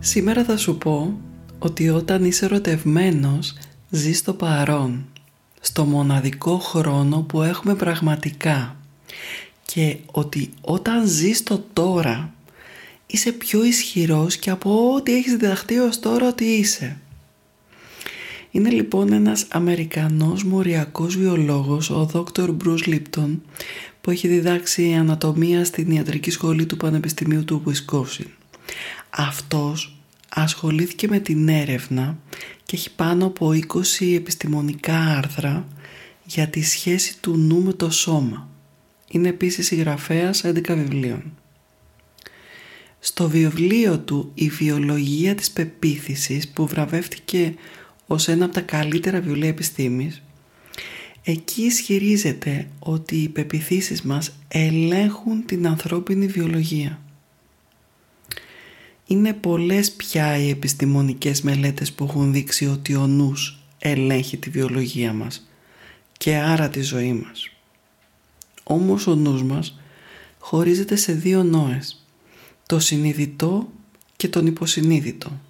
Σήμερα θα σου πω ότι όταν είσαι ερωτευμένος ζεις στο παρόν, στο μοναδικό χρόνο που έχουμε πραγματικά και ότι όταν ζεις το τώρα είσαι πιο ισχυρός και από ό,τι έχεις διδαχτεί ως τώρα ότι είσαι. Είναι λοιπόν ένας Αμερικανός μοριακός βιολόγος, ο Dr. Bruce Lipton, που έχει διδάξει ανατομία στην ιατρική σχολή του Πανεπιστημίου του Wisconsin. Αυτός ασχολήθηκε με την έρευνα και έχει πάνω από 20 επιστημονικά άρθρα για τη σχέση του νου με το σώμα. Είναι επίσης συγγραφέας 11 βιβλίων. Στο βιβλίο του «Η βιολογία της πεποίθησης» που βραβεύτηκε ως ένα από τα καλύτερα βιβλία επιστήμης εκεί ισχυρίζεται ότι οι πεπιθήσεις μας ελέγχουν την ανθρώπινη βιολογία. Είναι πολλές πια οι επιστημονικές μελέτες που έχουν δείξει ότι ο νους ελέγχει τη βιολογία μας και άρα τη ζωή μας. Όμως ο νους μας χωρίζεται σε δύο νόες, το συνειδητό και τον υποσυνείδητο.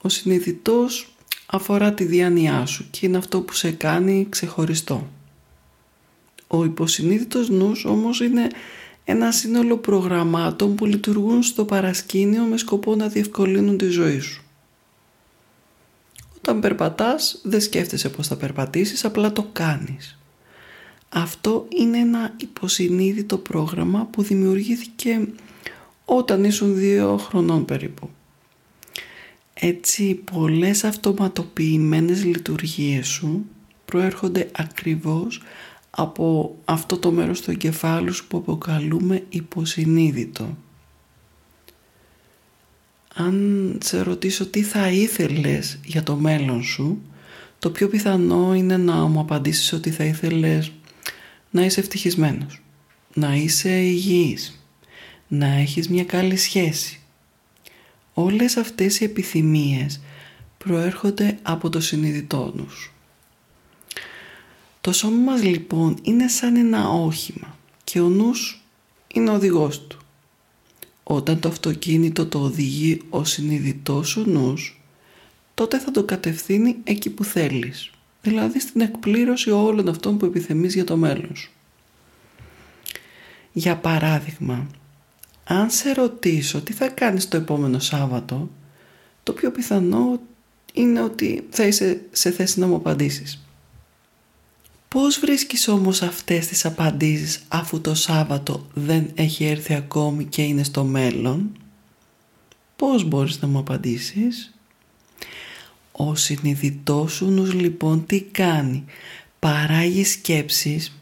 Ο συνειδητός αφορά τη διάνοιά σου και είναι αυτό που σε κάνει ξεχωριστό. Ο υποσυνείδητος νους όμως είναι ένα σύνολο προγραμμάτων που λειτουργούν στο παρασκήνιο με σκοπό να διευκολύνουν τη ζωή σου. Όταν περπατάς δεν σκέφτεσαι πώς θα περπατήσεις, απλά το κάνεις. Αυτό είναι ένα υποσυνείδητο πρόγραμμα που δημιουργήθηκε όταν ήσουν δύο χρονών περίπου. Έτσι πολλές αυτοματοποιημένες λειτουργίες σου προέρχονται ακριβώς από αυτό το μέρος του εγκεφάλου σου που αποκαλούμε υποσυνείδητο. Αν σε ρωτήσω τι θα ήθελες για το μέλλον σου, το πιο πιθανό είναι να μου απαντήσεις ότι θα ήθελες να είσαι ευτυχισμένος, να είσαι υγιής, να έχεις μια καλή σχέση. Όλες αυτές οι επιθυμίες προέρχονται από το συνειδητό νους. Το σώμα μας λοιπόν είναι σαν ένα όχημα και ο νους είναι ο οδηγός του. Όταν το αυτοκίνητο το οδηγεί ο συνειδητός σου νους, τότε θα το κατευθύνει εκεί που θέλεις, δηλαδή στην εκπλήρωση όλων αυτών που επιθυμείς για το μέλλον σου. Για παράδειγμα, αν σε ρωτήσω τι θα κάνεις το επόμενο Σάββατο, το πιο πιθανό είναι ότι θα είσαι σε θέση να μου απαντήσεις. Πώς βρίσκεις όμως αυτές τις απαντήσεις αφού το Σάββατο δεν έχει έρθει ακόμη και είναι στο μέλλον; Πώς μπορείς να μου απαντήσεις; Ο συνειδητός σου νους λοιπόν τι κάνει; Παράγει σκέψεις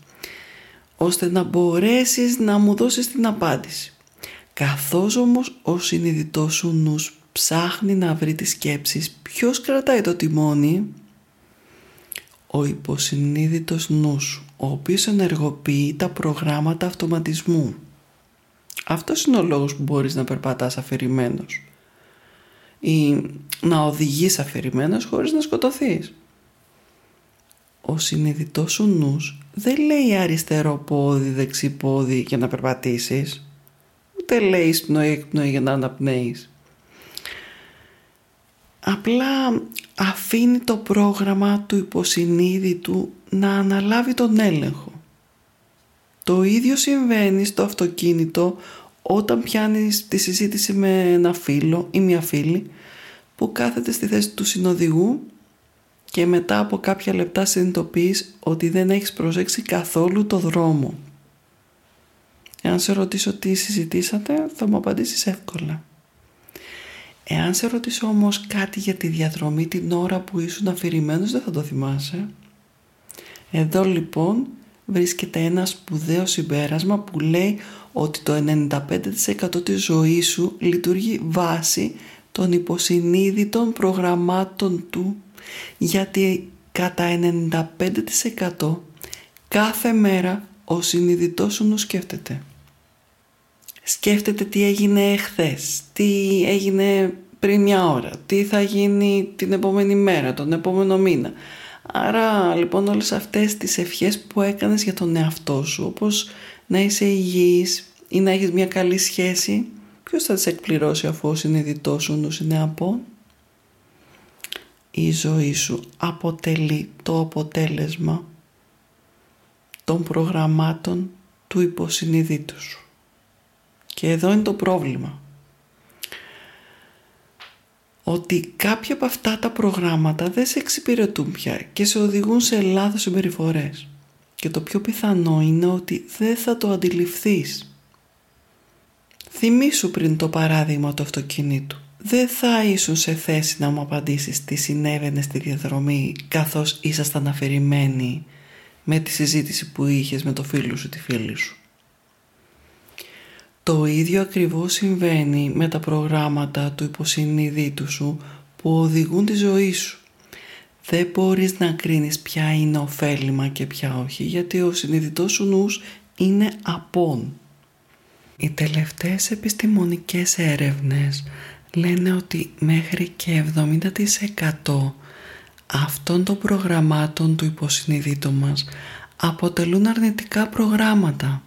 ώστε να μπορέσεις να μου δώσεις την απάντηση. Καθώς όμως ο συνειδητός σου νους ψάχνει να βρει τις σκέψεις ποιος κρατάει το τιμόνι; Ο υποσυνείδητος νους, ο οποίος ενεργοποιεί τα προγράμματα αυτοματισμού. Αυτός είναι ο λόγος που μπορείς να περπατάς αφηρημένος ή να οδηγείς αφηρημένος χωρίς να σκοτωθείς. Ο συνειδητός σου νους δεν λέει αριστερό πόδι, δεξί πόδι για να περπατήσεις, ούτε λέει σπνοή εκπνοή για να αναπνέεις. Απλά αφήνει το πρόγραμμα του υποσυνείδητου να αναλάβει τον έλεγχο. Το ίδιο συμβαίνει στο αυτοκίνητο όταν πιάνεις τη συζήτηση με ένα φίλο ή μια φίλη που κάθεται στη θέση του συνοδηγού και μετά από κάποια λεπτά συνειδητοποιείς ότι δεν έχεις προσέξει καθόλου το δρόμο. Εάν σε ρωτήσω τι συζητήσατε θα μου απαντήσεις εύκολα. Εάν σε ρωτήσω όμως κάτι για τη διαδρομή την ώρα που ήσουν αφηρημένος δεν θα το θυμάσαι. Εδώ λοιπόν βρίσκεται ένα σπουδαίο συμπέρασμα που λέει ότι το 95% της ζωής σου λειτουργεί βάση των υποσυνείδητων προγραμμάτων του γιατί κατά 95% κάθε μέρα ο συνειδητός σου σκέφτεται. Σκέφτεται τι έγινε εχθές, τι έγινε πριν μια ώρα, τι θα γίνει την επόμενη μέρα, τον επόμενο μήνα. Άρα λοιπόν όλες αυτές τις ευχές που έκανες για τον εαυτό σου, όπως να είσαι υγιής ή να έχεις μια καλή σχέση, ποιος θα τις εκπληρώσει αφού ο συνειδητός σου νους είναι από; Η ζωή σου αποτελεί το αποτέλεσμα των προγραμμάτων του υποσυνειδήτου σου. Και εδώ είναι το πρόβλημα. Ότι κάποια από αυτά τα προγράμματα δεν σε εξυπηρετούν πια και σε οδηγούν σε λάθος συμπεριφορές. Και το πιο πιθανό είναι ότι δεν θα το αντιληφθείς. Θυμήσου πριν το παράδειγμα του αυτοκινήτου. Δεν θα ήσουν σε θέση να μου απαντήσεις τι συνέβαινε στη διαδρομή καθώς ήσασταν αφηρημένοι με τη συζήτηση που είχες με το φίλο σου, τη φίλη σου. Το ίδιο ακριβώς συμβαίνει με τα προγράμματα του υποσυνείδητου σου που οδηγούν τη ζωή σου. Δεν μπορείς να κρίνεις ποια είναι ωφέλιμα και ποια όχι γιατί ο συνειδητός σου νους είναι απόν. Οι τελευταίες επιστημονικές έρευνες λένε ότι μέχρι και 70% αυτών των προγραμμάτων του υποσυνείδητου μας αποτελούν αρνητικά προγράμματα.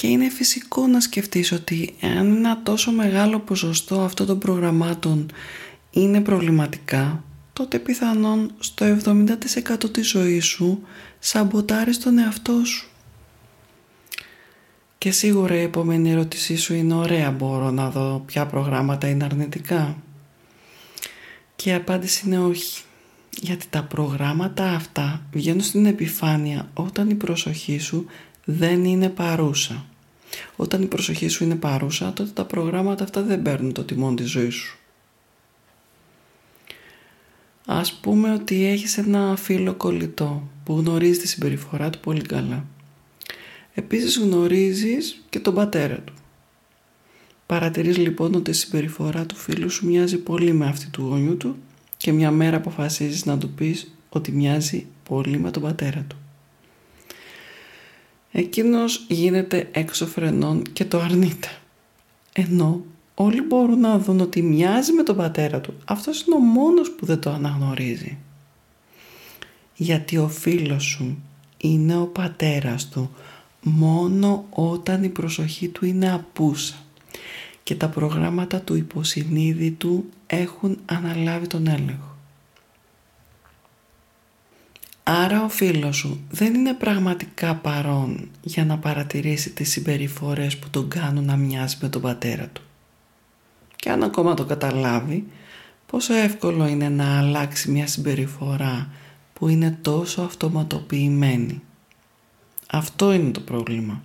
Και είναι φυσικό να σκεφτείς ότι αν ένα τόσο μεγάλο ποσοστό αυτών των προγραμμάτων είναι προβληματικά, τότε πιθανόν στο 70% της ζωής σου σαμποτάρεις τον εαυτό σου. Και σίγουρα η επόμενη ερώτησή σου είναι ωραία μπορώ να δω ποια προγράμματα είναι αρνητικά. Και η απάντηση είναι όχι. Γιατί τα προγράμματα αυτά βγαίνουν στην επιφάνεια όταν η προσοχή σου δεν είναι παρούσα. Όταν η προσοχή σου είναι παρούσα, τότε τα προγράμματα αυτά δεν παίρνουν το τιμόν της ζωής σου. Ας πούμε ότι έχεις ένα φίλο κολλητό που γνωρίζει τη συμπεριφορά του πολύ καλά. Επίσης γνωρίζεις και τον πατέρα του. Παρατηρείς λοιπόν ότι η συμπεριφορά του φίλου σου μοιάζει πολύ με αυτή του γονιού του και μια μέρα αποφασίζεις να του πεις ότι μοιάζει πολύ με τον πατέρα του. Εκείνος γίνεται έξω φρενών και το αρνείται. Ενώ όλοι μπορούν να δουν ότι μοιάζει με τον πατέρα του. Αυτός είναι ο μόνος που δεν το αναγνωρίζει. Γιατί ο φίλος σου είναι ο πατέρας του μόνο όταν η προσοχή του είναι απούσα και τα προγράμματα του υποσυνείδητου έχουν αναλάβει τον έλεγχο. Άρα ο φίλος σου δεν είναι πραγματικά παρόν για να παρατηρήσει τις συμπεριφορές που τον κάνουν να μοιάζει με τον πατέρα του. Και αν ακόμα το καταλάβει, πόσο εύκολο είναι να αλλάξει μια συμπεριφορά που είναι τόσο αυτοματοποιημένη. Αυτό είναι το πρόβλημα.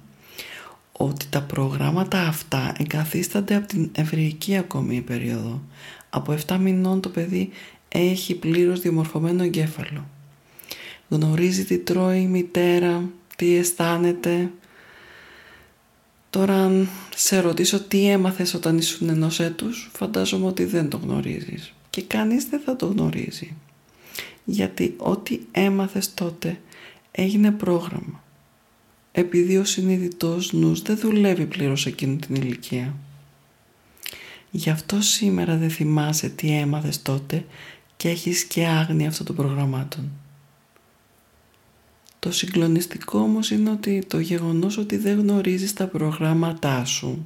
Ότι τα προγράμματα αυτά εγκαθίστανται από την ευρυϊκή ακόμη περίοδο. Από 7 μηνών το παιδί έχει πλήρως διαμορφωμένο εγκέφαλο. Γνωρίζει τι τρώει η μητέρα, τι αισθάνεται. Τώρα αν σε ρωτήσω τι έμαθες όταν ήσουν ενός έτους, φαντάζομαι ότι δεν το γνωρίζεις. Και κανείς δεν θα το γνωρίζει. Γιατί ό,τι έμαθες τότε έγινε πρόγραμμα επειδή ο συνειδητός νους δεν δουλεύει πλήρως εκείνη την ηλικία. Γι' αυτό σήμερα δεν θυμάσαι τι έμαθες τότε και έχεις και άγνοια αυτών των προγραμμάτων. Το συγκλονιστικό όμως είναι ότι το γεγονός ότι δεν γνωρίζεις τα προγράμματά σου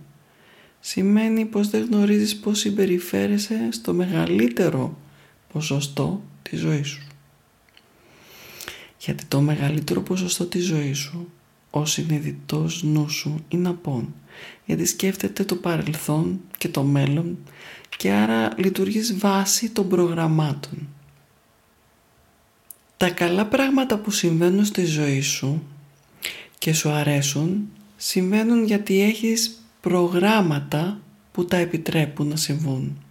σημαίνει πως δεν γνωρίζεις πως συμπεριφέρεσαι στο μεγαλύτερο ποσοστό της ζωής σου. Γιατί το μεγαλύτερο ποσοστό της ζωής σου ο συνειδητός νου σου είναι απόν γιατί σκέφτεται το παρελθόν και το μέλλον και άρα λειτουργείς βάση των προγραμμάτων. Τα καλά πράγματα που συμβαίνουν στη ζωή σου και σου αρέσουν συμβαίνουν γιατί έχεις προγράμματα που τα επιτρέπουν να συμβούν.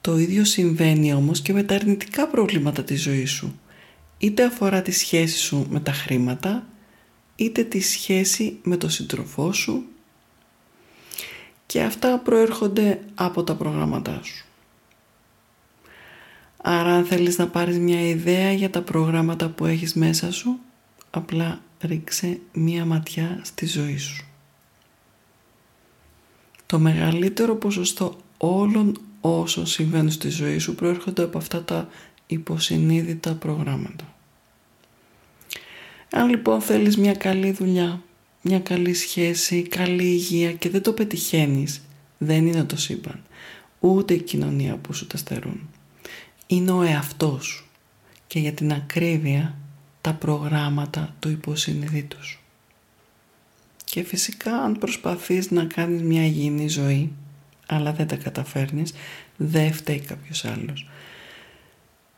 Το ίδιο συμβαίνει όμως και με τα αρνητικά προβλήματα της ζωής σου. Είτε αφορά τη σχέση σου με τα χρήματα, είτε τη σχέση με το σύντροφό σου και αυτά προέρχονται από τα προγράμματά σου. Άρα αν θέλεις να πάρεις μια ιδέα για τα προγράμματα που έχεις μέσα σου, απλά ρίξε μία ματιά στη ζωή σου. Το μεγαλύτερο ποσοστό όλων όσων συμβαίνουν στη ζωή σου προέρχονται από αυτά τα υποσυνείδητα προγράμματα. Αν λοιπόν θέλεις μια καλή δουλειά, μια καλή σχέση, καλή υγεία και δεν το πετυχαίνεις, δεν είναι το σύμπαν, ούτε η κοινωνία που σου τα στερούν. Είναι ο εαυτός σου και για την ακρίβεια τα προγράμματα του υποσυνειδήτου σου. Και φυσικά αν προσπαθείς να κάνεις μια υγιεινή ζωή, αλλά δεν τα καταφέρνεις, δεν φταίει κάποιος άλλος.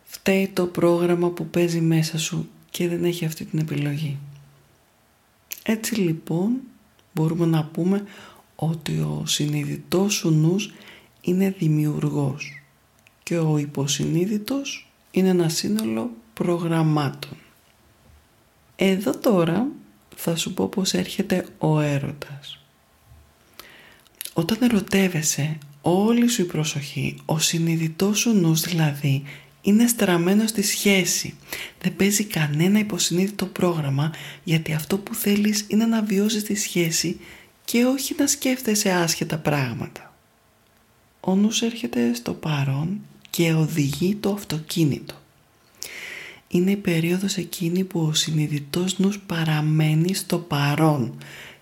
Φταίει το πρόγραμμα που παίζει μέσα σου και δεν έχει αυτή την επιλογή. Έτσι λοιπόν μπορούμε να πούμε ότι ο συνειδητός σου νους είναι δημιουργός και ο υποσυνείδητος είναι ένα σύνολο προγραμμάτων. Εδώ τώρα θα σου πω πως έρχεται ο έρωτας. Όταν ερωτεύεσαι όλη σου η προσοχή, ο συνειδητός σου νους δηλαδή είναι στραμμένο στη σχέση. Δεν παίζει κανένα υποσυνείδητο πρόγραμμα γιατί αυτό που θέλεις είναι να βιώσεις τη σχέση και όχι να σκέφτεσαι άσχετα πράγματα. Ο νους έρχεται στο παρόν και οδηγεί το αυτοκίνητο. Είναι η περίοδος εκείνη που ο συνειδητός νους παραμένει στο παρόν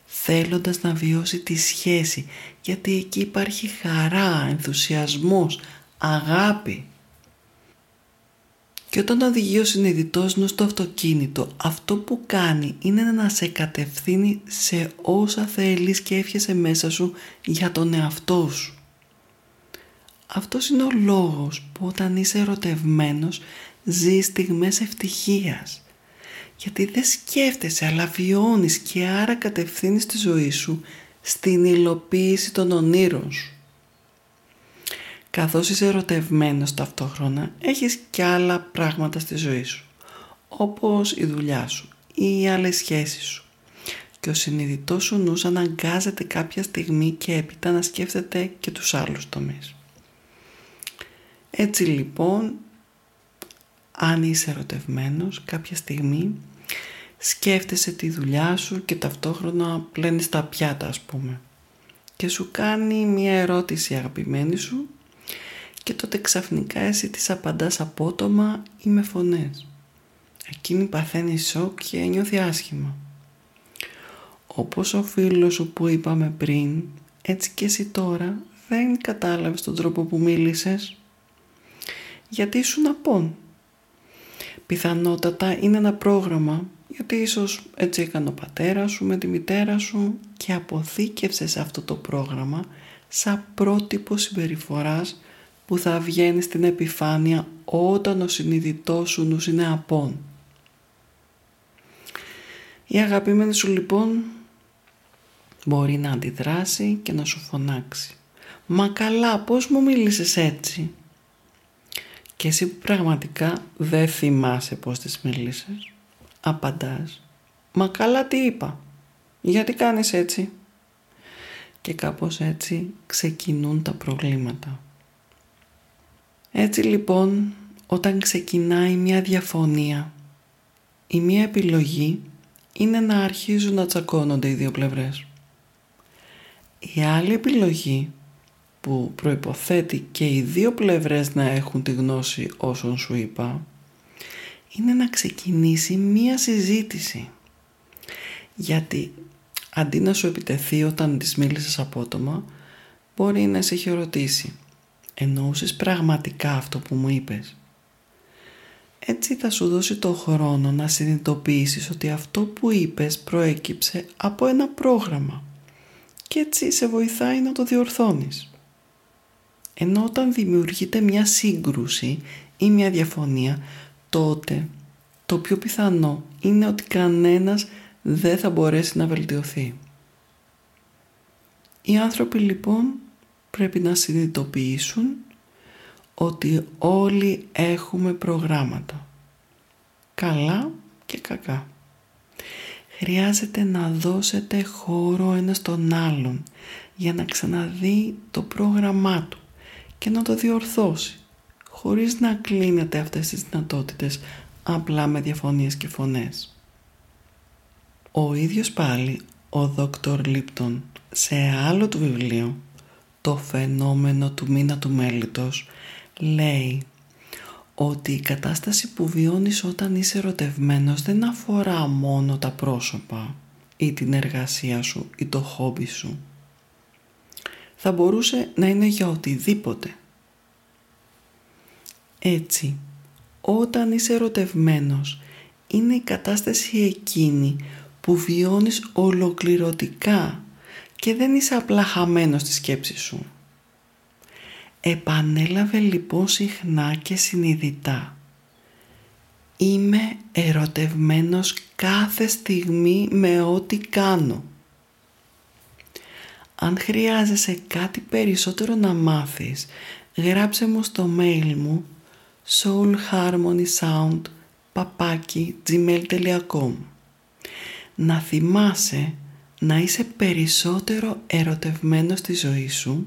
θέλοντας να βιώσει τη σχέση γιατί εκεί υπάρχει χαρά, ενθουσιασμός, αγάπη και όταν οδηγεί ο συνειδητός νους στο αυτοκίνητο, αυτό που κάνει είναι να σε κατευθύνει σε όσα θέλεις και εύχεσαι μέσα σου για τον εαυτό σου. Αυτός είναι ο λόγος που όταν είσαι ερωτευμένος ζεις στιγμές ευτυχίας. Γιατί δεν σκέφτεσαι αλλά βιώνεις και άρα κατευθύνεις τη ζωή σου στην υλοποίηση των ονείρων σου καθώς είσαι ερωτευμένος ταυτόχρονα, έχεις και άλλα πράγματα στη ζωή σου, όπως η δουλειά σου ή οι άλλες σχέσεις σου. Και ο συνειδητός σου νους αναγκάζεται κάποια στιγμή και έπειτα να σκέφτεται και τους άλλους τομείς. Έτσι λοιπόν, αν είσαι ερωτευμένος κάποια στιγμή, σκέφτεσαι τη δουλειά σου και ταυτόχρονα πλένεις τα πιάτα ας πούμε και σου κάνει μια ερώτηση αγαπημένη σου και τότε ξαφνικά εσύ της απαντάς απότομα ή με φωνές. Εκείνη παθαίνει σοκ και νιώθει άσχημα. Όπως ο φίλος σου που είπαμε πριν, έτσι και εσύ τώρα δεν κατάλαβες τον τρόπο που μίλησες. Γιατί ήσουν απόν. Πιθανότατα είναι ένα πρόγραμμα γιατί ίσως έτσι έκανε ο πατέρας σου με τη μητέρα σου και αποθήκευσες αυτό το πρόγραμμα σαν πρότυπο συμπεριφοράς που θα βγαίνει στην επιφάνεια όταν ο συνειδητός σου νους είναι απόν. Η αγαπημένη σου λοιπόν μπορεί να αντιδράσει και να σου φωνάξει. «Μα καλά, πώς μου μίλησες έτσι» και εσύ που πραγματικά δεν θυμάσαι πώς της μίλησες, απαντάς «Μα καλά τι είπα, γιατί κάνεις έτσι» και κάπως έτσι ξεκινούν τα προβλήματα. Έτσι λοιπόν όταν ξεκινάει μια διαφωνία η μία επιλογή είναι να αρχίζουν να τσακώνονται οι δύο πλευρές. Η άλλη επιλογή που προϋποθέτει και οι δύο πλευρές να έχουν τη γνώση όσων σου είπα είναι να ξεκινήσει μία συζήτηση. Γιατί αντί να σου επιτεθεί όταν της μίλησες απότομα μπορεί να σε έχει ρωτήσει εννοούσες πραγματικά αυτό που μου είπες. Έτσι θα σου δώσει το χρόνο να συνειδητοποιήσεις ότι αυτό που είπες προέκυψε από ένα πρόγραμμα και έτσι σε βοηθάει να το διορθώνεις. Ενώ όταν δημιουργείται μια σύγκρουση ή μια διαφωνία, τότε το πιο πιθανό είναι ότι κανένας δεν θα μπορέσει να βελτιωθεί. Οι άνθρωποι λοιπόν πρέπει να συνειδητοποιήσουν ότι όλοι έχουμε προγράμματα. Καλά και κακά. χρειάζεται να δώσετε χώρο ένα στον άλλον για να ξαναδεί το πρόγραμμά του και να το διορθώσει χωρίς να κλείνετε αυτές τις δυνατότητες απλά με διαφωνίες και φωνές. Ο ίδιος πάλι ο Δόκτωρ Λίπτον σε άλλο του βιβλίο «Το φαινόμενο του μήνα του μέλιτος» λέει ότι η κατάσταση που βιώνεις όταν είσαι ερωτευμένος δεν αφορά μόνο τα πρόσωπα ή την εργασία σου ή το χόμπι σου. Θα μπορούσε να είναι για οτιδήποτε. Έτσι, όταν είσαι ερωτευμένος είναι η κατάσταση εκείνη που βιώνεις ολοκληρωτικά και δεν είσαι απλά χαμένος στη σκέψη σου. Επανέλαβε λοιπόν συχνά και συνειδητά. Είμαι ερωτευμένος κάθε στιγμή με ό,τι κάνω. Αν χρειάζεσαι κάτι περισσότερο να μάθεις, γράψε μου στο mail μου soulharmonysound.gmail.com Να θυμάσαι να είσαι περισσότερο ερωτευμένος στη ζωή σου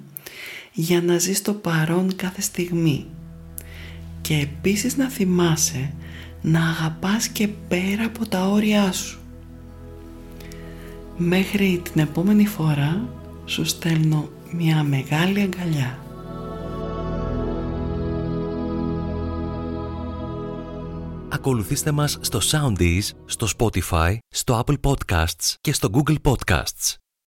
για να ζεις το παρόν κάθε στιγμή και επίσης να θυμάσαι να αγαπάς και πέρα από τα όρια σου. Μέχρι την επόμενη φορά σου στέλνω μια μεγάλη αγκαλιά. Ακολουθήστε μας στο Soundees, στο Spotify, στο Apple Podcasts και στο Google Podcasts.